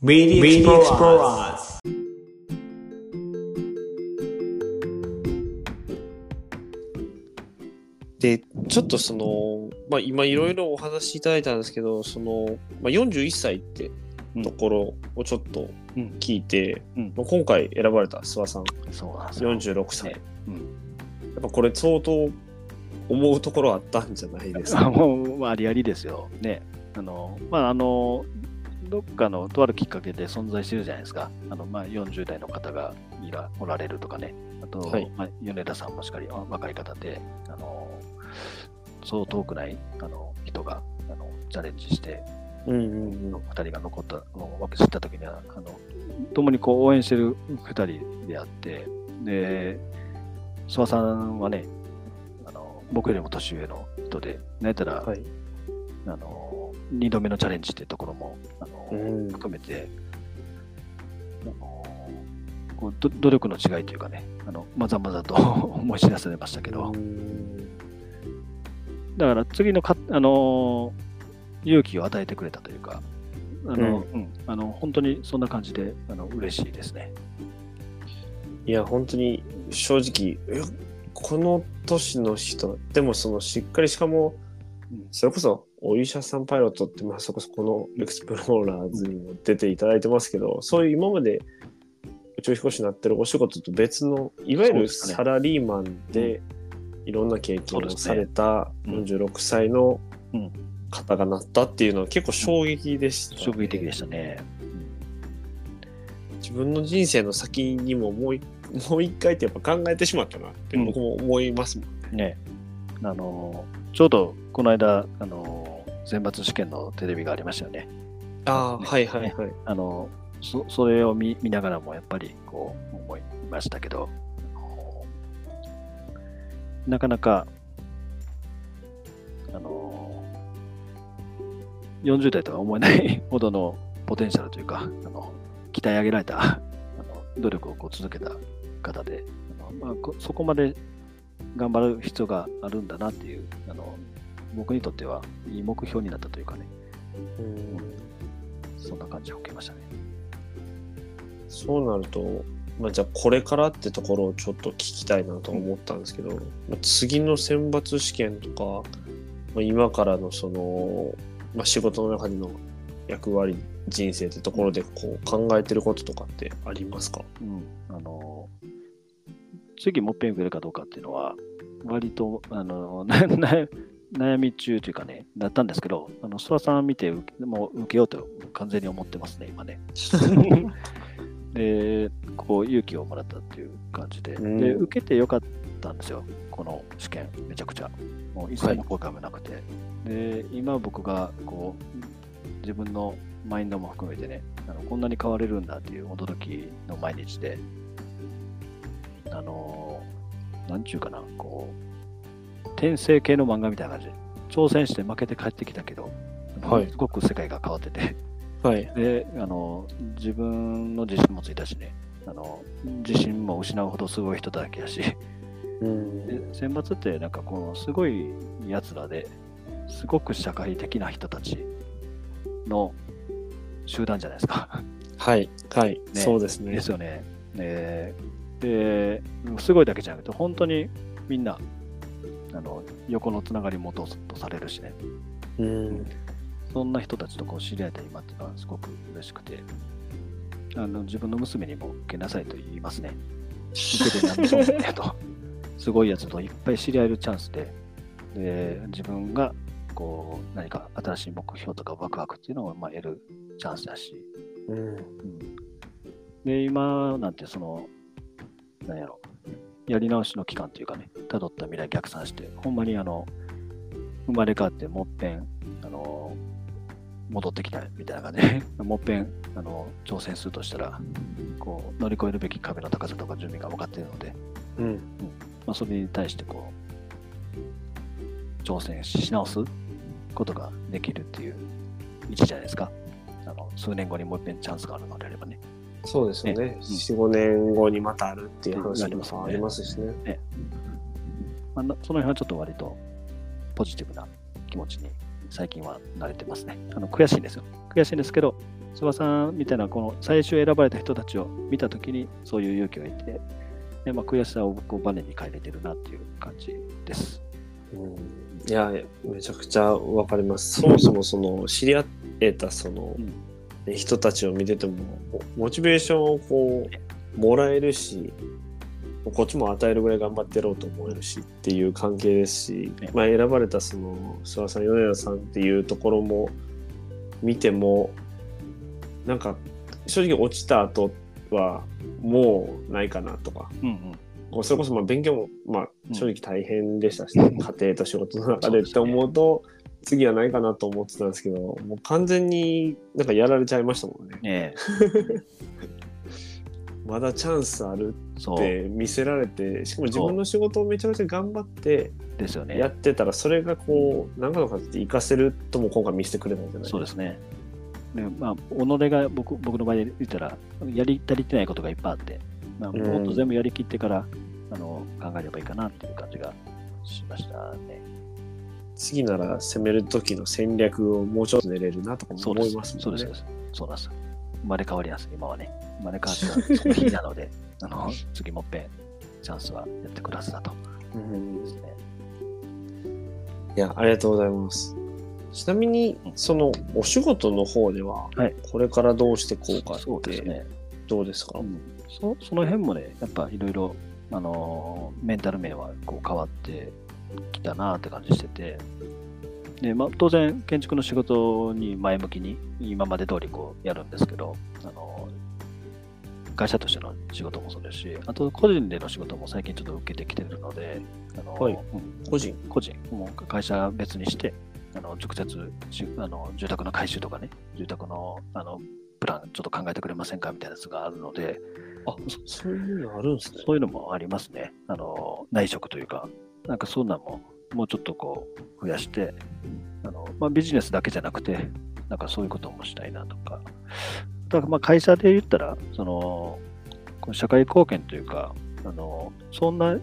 Media Explorers で、ちょっとその、まあ、今いろいろお話しいただいたんですけど、その、まあ、41歳ってところをちょっとうん聞いて、うんまあ、今回選ばれた諏訪さん、そうなんですよ。46歳。ねうんやっぱこれ相当思うところあったんじゃないですあか。もう、まあ、ありありですよ。ね。あの、まあ、あの、どっかのとあるきっかけで存在してるじゃないですか。あの、まあ、40代の方がいらおられるとかね。あと、はいまあ、米田さんもしかり、あ若い方で、あの、そう遠くないあの人があのチャレンジして、うんうんうん。2人が残ったのを知ったときには、あの共にこう応援してる2人であって、で、諏訪さんはね、あの僕よりも年上の人で、なんやったら、はい。あの2度目のチャレンジっていうところもあの、うん。含めて、あのこうど努力の違いというかね、あのまざまざと 思い知らされましたけど、うんだから次のか、あの勇気を与えてくれたというか、あのうん。あの本当にそんな感じであの嬉しいですね。いや、本当に正直、えこの年の人、でもそのしっかりしかも、うん。それこそお医者さんパイロットって、まあ、そこそこのエクスプローラーズにも出ていただいてますけど、そういう今まで宇宙飛行士になってるお仕事と別の、いわゆるサラリーマンでいろんな経験をされたうん46歳のうん。方がなったっていうのは結構衝撃でした、ね。衝撃的でしたね。自分の人生の先にももうい もう一回ってやっぱ考えてしまったなってうん僕も思いますもんね。ね、あのちょうどこの間あの選抜試験のテレビがありましたよね。ああ、ねはいはいはい。あのそそれを見見ながらもやっぱりこう思いましたけど、なかなかあの40代とは思えない ほどのポテンシャルというか、あの鍛え上げられたあの努力をこう続けた方で、あのまあ、こそこまで頑張る必要があるんだなっていう、あの僕にとってはいい目標になったというかね、うん。そんな感じを受けましたね。そうなると、まあ、じゃあこれからってところをちょっと聞きたいなと思ったんですけど、まあ、次の選抜試験とか、まあ、今からのその、まあ、仕事の中での役割人生ってところでこう考えてることとかってありますか？うん、あの次もっぺん受けるかどうかっていうのは、割とあの 悩み中というかね、だったんですけど、あの諏訪さん見てもう受けようと完全に思ってますね、今ね。で、こう勇気をもらったっていう感じで、うんで受けてよかったんですよ、この試験、めちゃくちゃ。もう一切の後悔もなくて。で、今僕がこう自分のマインドも含めてね、あのこんなに変われるんだっていう驚きの毎日で、あのなんちゅうかな、こう、転生系の漫画みたいな感じで、挑戦して負けて帰ってきたけど、はいすごく世界が変わってて、はい。で、あの、自分の自信もついたしね、あの、自信も失うほどすごい人だらけやし、うんで選抜ってなんかこのすごい奴らですごく社会的な人たちの集団じゃないですか。はい。はい。ねそうですね。ですよね。ねですごいだけじゃなくて、本当にみんなあの横のつながりもととされるしね、うん。そんな人たちとこう知り合えた今っていうのはすごく嬉しくて、あの自分の娘にも受けなさいと言いますね。受けて何そうねと。すごいやつといっぱい知り合えるチャンスで、で自分がこう何か新しい目標とかワクワクっていうのをまあ得るチャンスだし、うん。うんで、今なんてその、なんやろ、やり直しの期間というかね、辿った未来逆算して、ほんまにあの、生まれ変わってもっぺん、あの、戻ってきたみたいな感じで、もっぺん、あの、挑戦するとしたら、こう、乗り越えるべき壁の高さとか準備が分かっているので、うん。まあ、それに対してこう、挑戦し直すことができるっていう位置じゃないですか。あの数年後にもう一遍チャンスがあるのであればね。そうですよね。ねうん4、5年後にまたあるっていう話なりますよねもありますしね。まあ、なその辺はちょっと割とポジティブな気持ちに最近は慣れてますね。あの悔しいんですよ。悔しいんですけど、諏訪さんみたいな、この最初選ばれた人たちを見たときに、そういう勇気を得て、でまあ、悔しさをこうバネに変えれてるなっていう感じです。うんいや、めちゃくちゃわかります。そもそもその知り合えたその、うんね人たちを見てても、モモチベーションをこう、もらえるし、こっちも与えるぐらい頑張ってやろうと思えるしっていう関係ですし、ね。まあ、選ばれたその諏訪さん米田さんっていうところも見てもなんか正直落ちた後はもうないかなとか。うんうん。それこそまあ勉強もまあうん。正直大変でしたし、家庭と仕事の中でって思うと次はないかなと思ってたんですけどもう完全になんかやられちゃいましたもんねね まだチャンスあるっうて見せられてしかも自分の仕事をめちゃめちゃ頑張ってですよね。やってたらそれがこう何かの形で活かせるとも今回見せてくれたんじゃないそうですね。でまあ、己が僕僕の場合で言ったら、やり足りてないことがいっぱいあって、まあ、うんもっと全部やりきってから、あの考えればいいかなっていう感じがしましたね。次なら攻める時の戦略をもうちょっと練れるなと。思いますねそうです。そうなんです。生まれ変わります、今はね。生まれ変わったその日なので、あの次もっぺんチャンスはやってくるはずだと。うん。いやありがとうございますちなみにそのお仕事の方でははいこれからどうしてこうかってそうですね。どうですか、うんそその辺もね、やっぱいろいろ、あのーメンタル面はこう変わってきたなって感じしてて、でまあ、当然、建築の仕事に前向きに今まで通りこうやるんですけど、あのー会社としての仕事もそうですし、あと個人での仕事も最近ちょっと受けてきてるので、あのーはい。うん。個人。個人、もう会社別にして、あの直接しあの住宅の改修とかね、住宅のあのプランちょっと考えてくれませんかみたいなやつがあるので、あそそういうのあるんですね。そういうのもありますね。あの内職というか、なんかそんなんももうちょっとこう増やして、あのまあ、ビジネスだけじゃなくて、なんかそういうこともしたいなとか。だからまあ会社で言ったら、そのこの社会貢献というか、あのそんな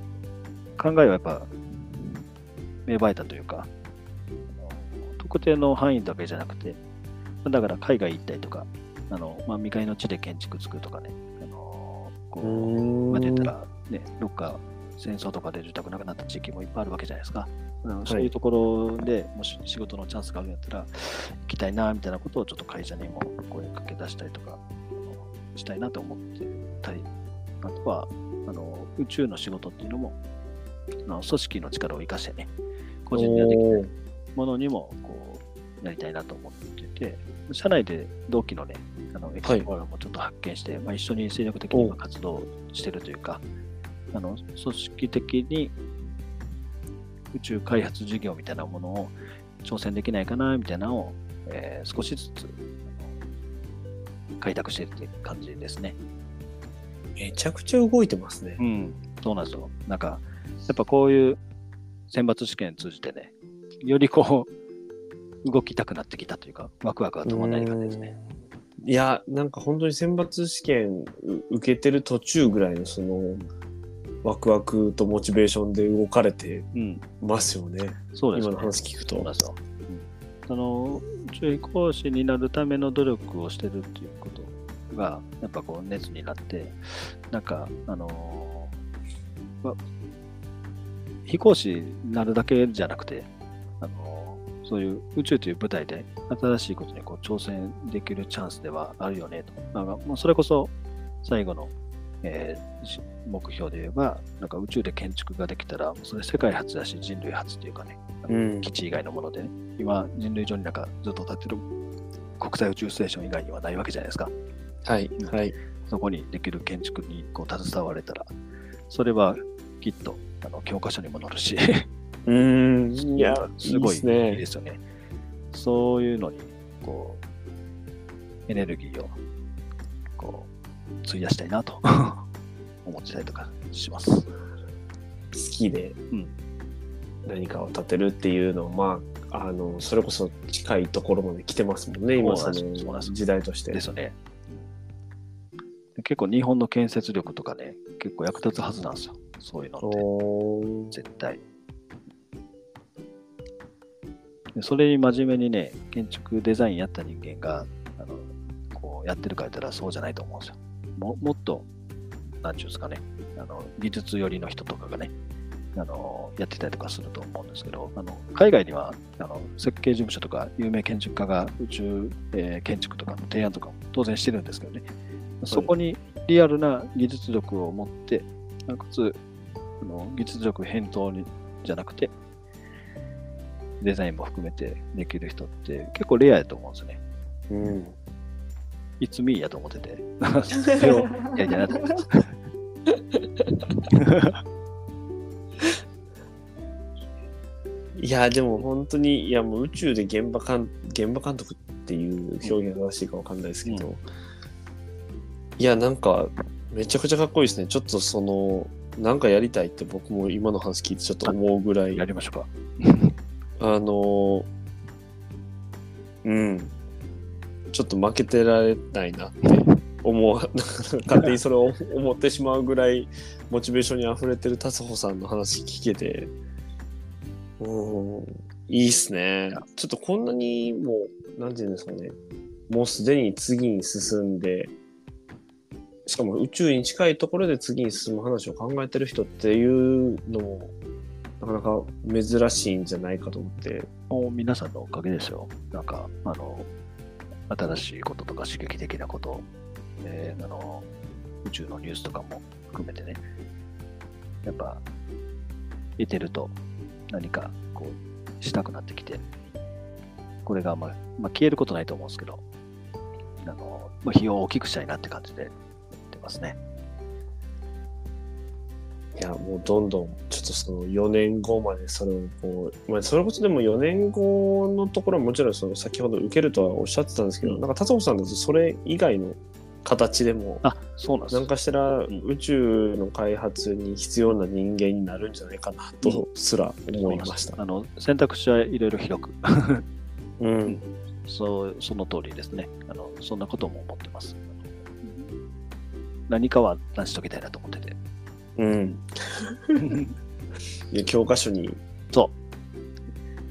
考えはやっぱ芽生えたというか、特定の範囲だけじゃなくて、だから海外行ったりとか、あのまあ、未開の地で建築作るとかね、あのこうまあ、言ったら、ね、どっか戦争とかで住宅なくなった地域もいっぱいあるわけじゃないですか。そういうところでもし仕事のチャンスがあるんやったら、行きたいなみたいなことをちょっと会社にも声かけ出したりとかしたいなと思ってたり、あとはあの宇宙の仕事っていうのも、あの組織の力を生かしてね、個人ではできなものにもこうやりたいなと思っていて、社内で同期のね、あのエキスプローラーもちょっと発見して、まあ、一緒に精力的に今活動してるというか、あの組織的に宇宙開発事業みたいなものを挑戦できないかなみたいなのを、えー少しずつ開拓しているって感じですね。めちゃくちゃ動いてますね。うん、そうなんですよ。なんか、やっぱこういう選抜試験通じてね、よりこう、動きたくなってきたというか、ワクワクが止まらない感じですね。いや、なんか本当に選抜試験う受けてる途中ぐらいのそのワクワクとモチベーションで動かれてうん、ますよね。そうですね。今の話聞くとそうなん。その宇宙飛行士になるための努力をしてるっていうことが、やっぱこう熱になって、なんか、あのーま飛行士になるだけじゃなくて、あのーそういう宇宙という舞台で新しいことにこう挑戦できるチャンスではあるよねと。なんかもうそれこそ最後の、えーし目標で言えば、なんか宇宙で建築ができたら、それ世界初だし人類初っていうかね、うん基地以外のものでね、今人類上になんかずっと立ってる国際宇宙ステーション以外にはないわけじゃないですか。はい。はい。そこにできる建築にこう携われたら、それはきっとあの教科書にも載るし、うーん。いや、すごいいいですねで。すよね。そういうのに、こう、エネルギーを、こう、費やしたいなと 思ってたりとかします。好きでうん何かを立てるっていうのは、まあ、あの、それこそ近いところまで来てますもんね、今の時代として。ですよね。で結構日本の建設力とかね、結構役立つはずなんですよ。そういうのって。絶対。でそれに真面目にね、建築デザインやった人間が、あのこやってるか言ったらそうじゃないと思うんですよ。ももっと、なんちゅうんですかね、あの技術寄りの人とかがね、あのやってたりとかすると思うんですけど、あの海外にはあの設計事務所とか有名建築家が宇宙、えー建築とかの提案とかも当然してるんですけどね、そこにリアルな技術力を持って、なおかつあの技術力返答にじゃなくて、デザインも含めてできる人って結構レアやと思うんですね。うん。いつみやと思ってて。それをやいなと思います。いや、でも本当に、いや、もう宇宙で現場監現場監督っていう表現が正しいかわかんないですけど、ういや、なんか、めちゃくちゃかっこいいですね。ちょっとその、なんかやりたいって僕も今の話聞いてちょっと思うぐらい、やりましょうか。あの、うん、ちょっと負けてられないなって思う、勝手にそれを思ってしまうぐらい、モチベーションに溢れてる達穂さんの話聞けて、うん、いいっすね。ちょっとこんなにもう、なんていうんですかね、もうすでに次に進んで、しかも宇宙に近いところで次に進む話を考えてる人っていうのも、なかなか珍しいんじゃないかと思って、もう皆さんのおかげですよ。なんか、あの、新しいこととか刺激的なこと、えーあの、宇宙のニュースとかも含めてね、やっぱ、得てると何かこう、したくなってきて、これが、まあ、まあ、消えることないと思うんですけど、あの、まあ、費用を大きくしたいなって感じでやってますね。いや、もうどんどん、ちょっとその4年後までそれをこう、まあ、それこそでも4年後のところはもちろんその先ほど受けるとはおっしゃってたんですけど、うんなんか達穂さんだとそれ以外の形でも、あ、そうなんです何かしら宇宙の開発に必要な人間になるんじゃないかなとすら思いました。あの選択肢はいろいろ広く、うん。そうその通りですねあの。そんなことも思ってます。何かは成し遂げたいなと思ってて。うん。いや教科書にそ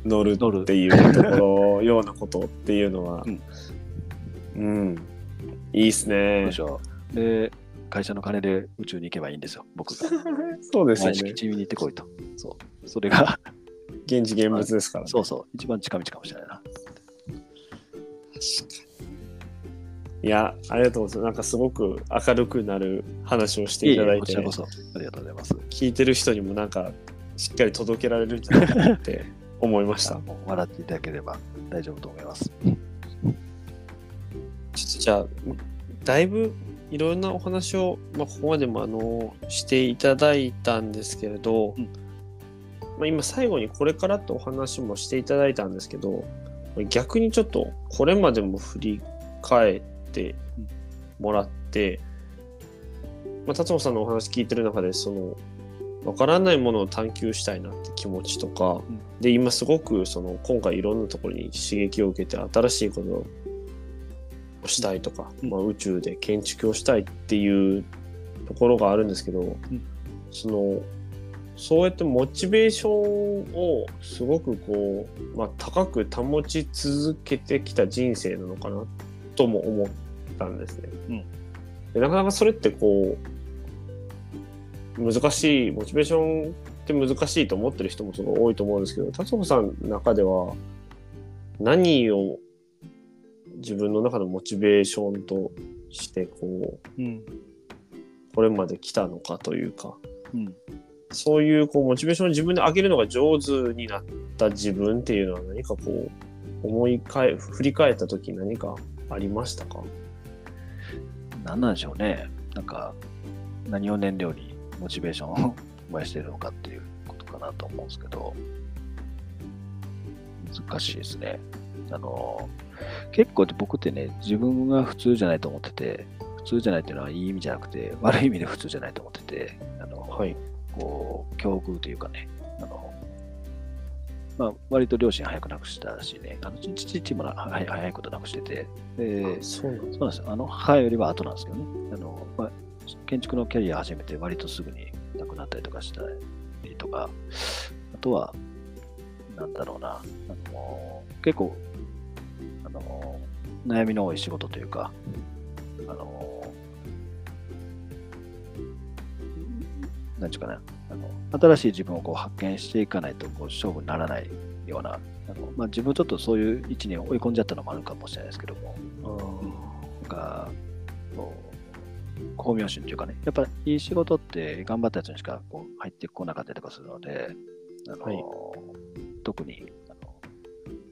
乗る乗るっていうところようなことっていうのは、うんうん、いいっすどね。で、会社の金で宇宙に行けばいいんですよ、僕が。そうですよ毎ね式。地味に行ってこいと。そう。それが、現地現物ですから、ね。そうそう、一番近道かもしれないな。いや、ありがとうございます。なんかすごく明るくなる話をしていただいて、こちらこそ、ありがとうございます。聞いてる人にもなんかしっかり届けられるんじゃないかなって 思いました。もう笑っていただければ大丈夫と思います。ちょっとじゃあ、だいぶいろんなお話を、まあ、ここまでもあのしていただいたんですけれど、うんまあ、今最後にこれからってお話もしていただいたんですけど、逆にちょっとこれまでも振り返ってもらって、まあ、達夫さんのお話聞いてる中で、その、わからないものを探求したいなって気持ちとか、ん。で、今すごくその、今回いろんなところに刺激を受けて新しいことをしたいとか、うん。まあ、宇宙で建築をしたいっていうところがあるんですけど、そのそうやってモチベーションをすごくこう、まあ、高く保ち続けてきた人生なのかなとも思ったんですね。うんでなかなかそれってこう難しいモチベーションって難しいと思ってる人もすごい多いと思うんですけど達子さんの中では何を自分の中のモチベーションとしてこううん。これまで来たのかというかうん。そういうこうモチベーションを自分で上げるのが上手になった自分っていうのは何かこう思い返振り返った時何かありましたか？何なんでしょうね。なんか、何を燃料にモチベーションを 燃やしているのかっていうことかなと思うんですけど、難しいですね。あの、結構僕ってね、自分が普通じゃないと思ってて、普通じゃないっていうのはいい意味じゃなくて、悪い意味で普通じゃないと思ってて、あの、はいこう、境遇というかね、まあ、割と両親早く亡くしたしね、あの父父もな早早いこと亡くしてて、で、そうなんですそうなんですよ。あの母よりは後なんですけどね。あのまあ、建築のキャリア始めて割とすぐに亡くなったりとかしたりとか、あとは、なんだろうな、あの結構あの、悩みの多い仕事というか、あの、なんちゅうかな、あの新しい自分をこう発見していかないとこう勝負にならないような、あのまあ、自分ちょっとそういう位置に追い込んじゃったのもあるかもしれないですけども、なんか、こう、巧妙心というかね、やっぱいい仕事って頑張ったやつにしかこう入ってこなかったりとかするので、あのはい。特にあの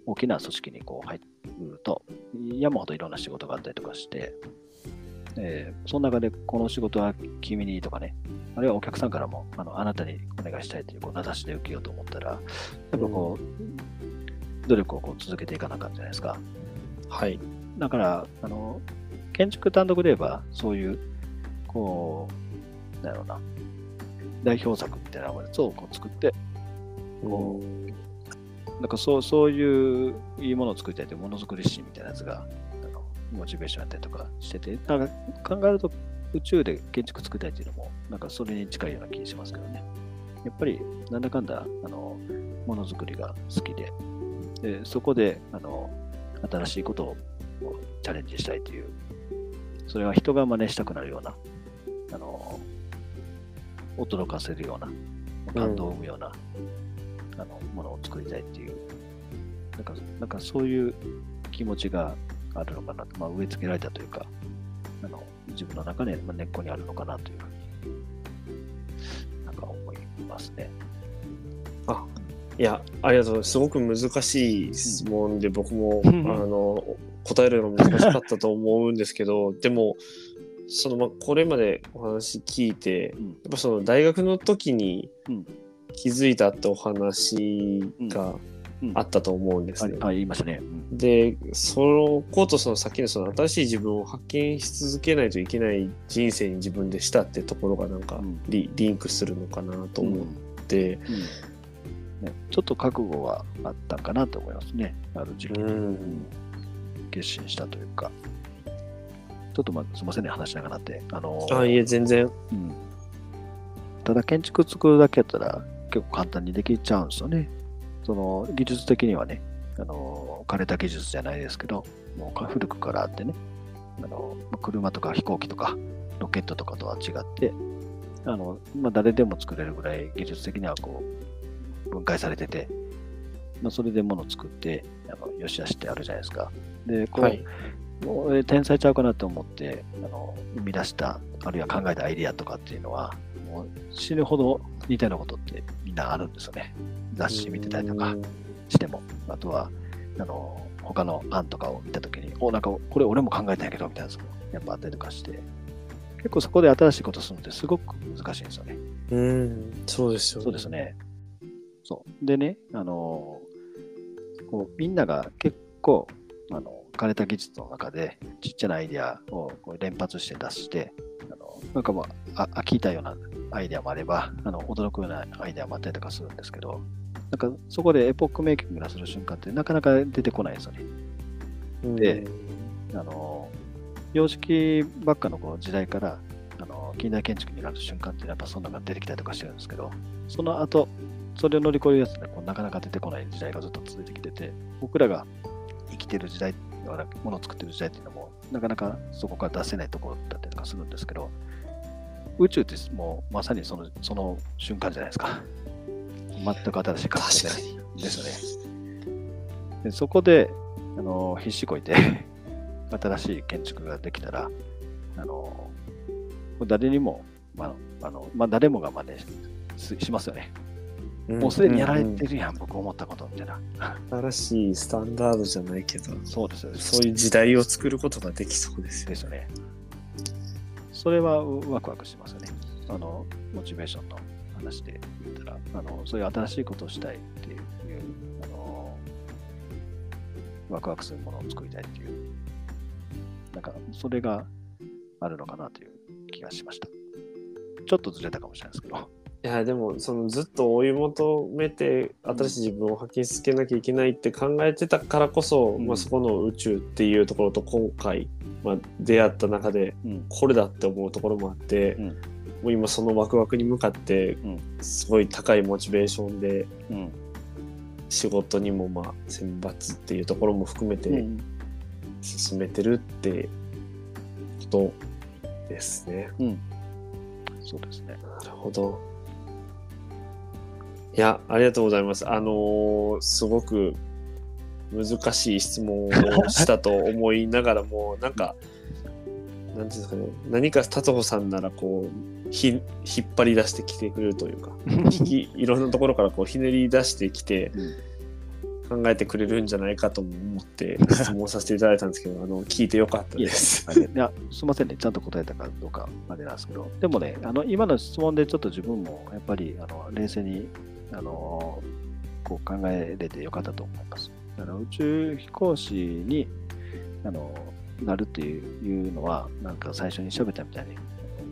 大きな組織にこう入ると、山ほどいろんな仕事があったりとかして、えーその中でこの仕事は君にとかね、あるいはお客さんからもあのあなたにお願いしたいというこう名指しで受けようと思ったら、やっぱこう、努力をこう続けていかなあかんじゃないですか。はい。だから、あの、建築単独で言えば、そういう、こう、なんだろうな、代表作みたいなやつをこう作って、こなんかそうそういういいものを作りたいというものづくり心みたいなやつが、モチベーションやったりとかしてて、なんか考えると宇宙で建築作りたいっていうのも、なんかそれに近いような気がしますけどね。やっぱり、なんだかんだ、あの、ものづくりが好きで、でそこで、あの、新しいことをチャレンジしたいという、それは人が真似したくなるような、あの、驚かせるような、感動を生むような、あのものを作りたいっていう、なんか、なんかそういう気持ちがあるのかなと、まあ、植え付けられたというか、あの自分の中でまあ根っこにあるのかなというふうに、なんか思いますね。いや、ありがとうございます。すごく難しい質問で、僕も、うんあの、答えるの難しかったと思うんですけど、でも、その、ま、これまでお話聞いて、うんやっぱその大学の時にうん気づいたってお話がうんあったと思うんですね。ああ、言いましたね。うんで、そのことそのさっきのその新しい自分を発見し続けないといけない人生に自分でしたってところがなんかうん。リ,、リンクするのかなと思って、うん。ね、ちょっと覚悟はあったかなと思いますね。ある時期に、うん。決心したというか。ちょっと、まあ、すみませんね、話しながらって。あのあいえ全然。うん、ただ、建築作るだけやったら結構簡単にできちゃうんですよね。その技術的にはね、あの枯れた技術じゃないですけど、もう古くからあってね、あのまあ車とか飛行機とかロケットとかとは違って、あのまあ、誰でも作れるぐらい技術的にはこう分解されてて、まあ、それでものを作って、あのよしあしってあるじゃないですか。で、こう、はい天才ちゃうかなと思ってあの生み出した、あるいは考えたアイディアとかっていうのは、もう死ぬほど似たようなことってみんなあるんですよね。雑誌見てたりとかしても。あとは、あの、他の案とかを見たときに、お、なんかこれ俺も考えたんやけど、みたいなやつもやっぱあったりとかして、結構そこで新しいことするのってすごく難しいんですよね。うんそうですよねそうですね。そう。でね、あのこうみんなが結構、あの、枯れた技術の中で、ちっちゃなアイデアをこう連発して出して、あのなんかもう、あ飽きたようなアイデアもあれば、あの驚くようなアイデアもあったりとかするんですけど、なんかそこでエポックメイキングがする瞬間ってなかなか出てこないんですよね。うんであの様式ばっかのこう時代からあの近代建築になる瞬間ってやっぱそんなのが出てきたりとかしてるんですけど、その後、それを乗り越えるやつでこうなかなか出てこない時代がずっと続いてきてて、僕らが生きてる時代、ものを作ってる時代っていうのも、なかなかそこから出せないところだったりとかするんですけど、宇宙ってもうまさにそのその瞬間じゃないですか。全く新しい感覚確かにですよね。でそこであの必死こいて 新しい建築ができたら、あの誰にも、まああのまあ、誰もが真似ししますよね。もうすでにやられてるやん、僕思ったことみたいな。新しいスタンダードじゃないけどそうですよね。そういう時代を作ることができそうですよですよね。それはワクワクしますよね。あの、モチベーションの話で言ったら、あのそういう新しいことをしたいっていう、あのワクワクするものを作りたいっていう、なんか、それがあるのかなという気がしました。ちょっとずれたかもしれないですけど。いやでもそのずっと追い求めて新しい自分を発見し続けなきゃいけないって考えてたからこそ、うんまあ、そこの宇宙っていうところと今回、まあ、出会った中でうん。これだって思うところもあって、うんもう今そのワクワクに向かってうんすごい高いモチベーションでうん。仕事にもまあ選抜っていうところも含めてうん進めてるってこことですね。うん。そうですね。なるほど。いや、ありがとうございます。あのーすごく難しい質問をしたと思いながらも、なんか、なんていうんですかね、何か達穂さんなら、こう、ひ引っ張り出してきてくれるというか、いろんなところからこうひねり出してきて、考えてくれるんじゃないかと思って 質問させていただいたんですけど、あの聞いてよかったです。いや、すみませんね、ちゃんと答えたかどうかあれなんですけど、でもね、あの今の質問でちょっと自分もやっぱりあの冷静にあのこう考えれてよかったと思います。あの宇宙飛行士にあのなるっていうのは、なんか最初に喋ったみたいに、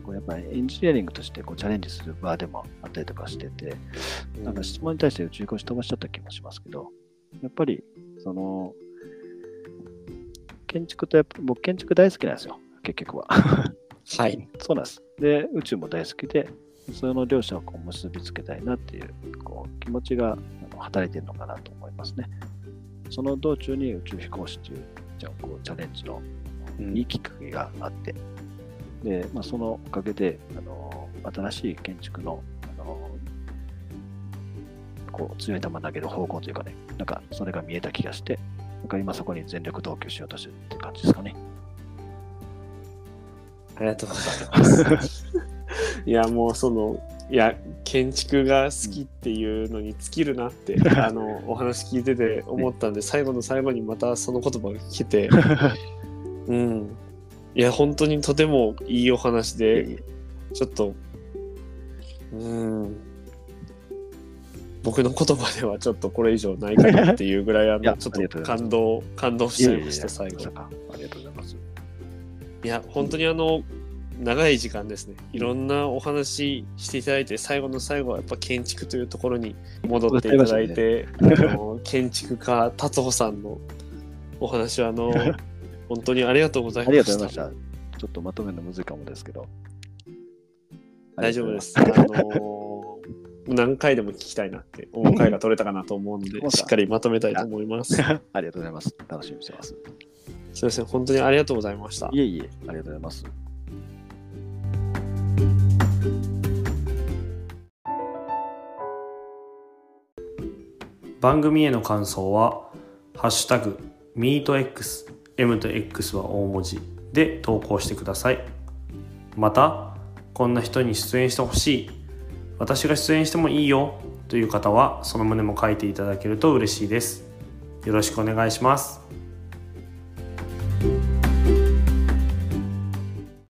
こうやっぱりエンジニアリングとしてこうチャレンジする場でもあったりとかしてて、なんか質問に対して宇宙飛行士飛ばしちゃった気もしますけど、やっぱり、その、建築とやっぱ、僕建築大好きなんですよ、結局は。はい。そうなんです。で、宇宙も大好きで、その両者をこう結びつけたいなっていうこう気持ちがあの働いてるのかなと思いますね。その道中に宇宙飛行士というじゃあこうチャレンジのうんいいきっかけがあって、で、まあ、そのおかげで、あの新しい建築の、あのこう強い球投げる方向というかね、なんかそれが見えた気がして、なんか今そこに全力投球しようとしてるって感じですかね。ありがとうございます。いや、もうその、いや、建築が好きっていうのに尽きるなって、あの、お話聞いてて思ったんで、最後の最後にまたその言葉が聞けて、うん。いや、本当にとてもいいお話で、えちょっと、うん。僕の言葉ではちょっとこれ以上ないかなっていうぐらい、あの、ちょっと感動、感動しちゃいました、最後ありがとうございます。いや、本当にあの、長い時間ですね。いろんなお話していただいて、最後の最後はやっぱ建築というところに戻っていただいて、あの建築家、達穂さんのお話は、あの、本当にありがとうございありがました。とうございました。ちょっとまとめるのむずいかもですけど。大丈夫です。あの何回でも聞きたいなって思う回が取れたかなと思うのでしっかりまとめたいと思います。す ありがとうございます。楽しみにしてます。みません、本当にありがとうございました。いえいえ、ありがとうございます。番組への感想は「ハッシュタグ MeetX」M と X は大文字で投稿してください。またこんな人に出演してほしい。私が出演してもいいよという方はその旨も書いていただけると嬉しいです。よろしくお願いします。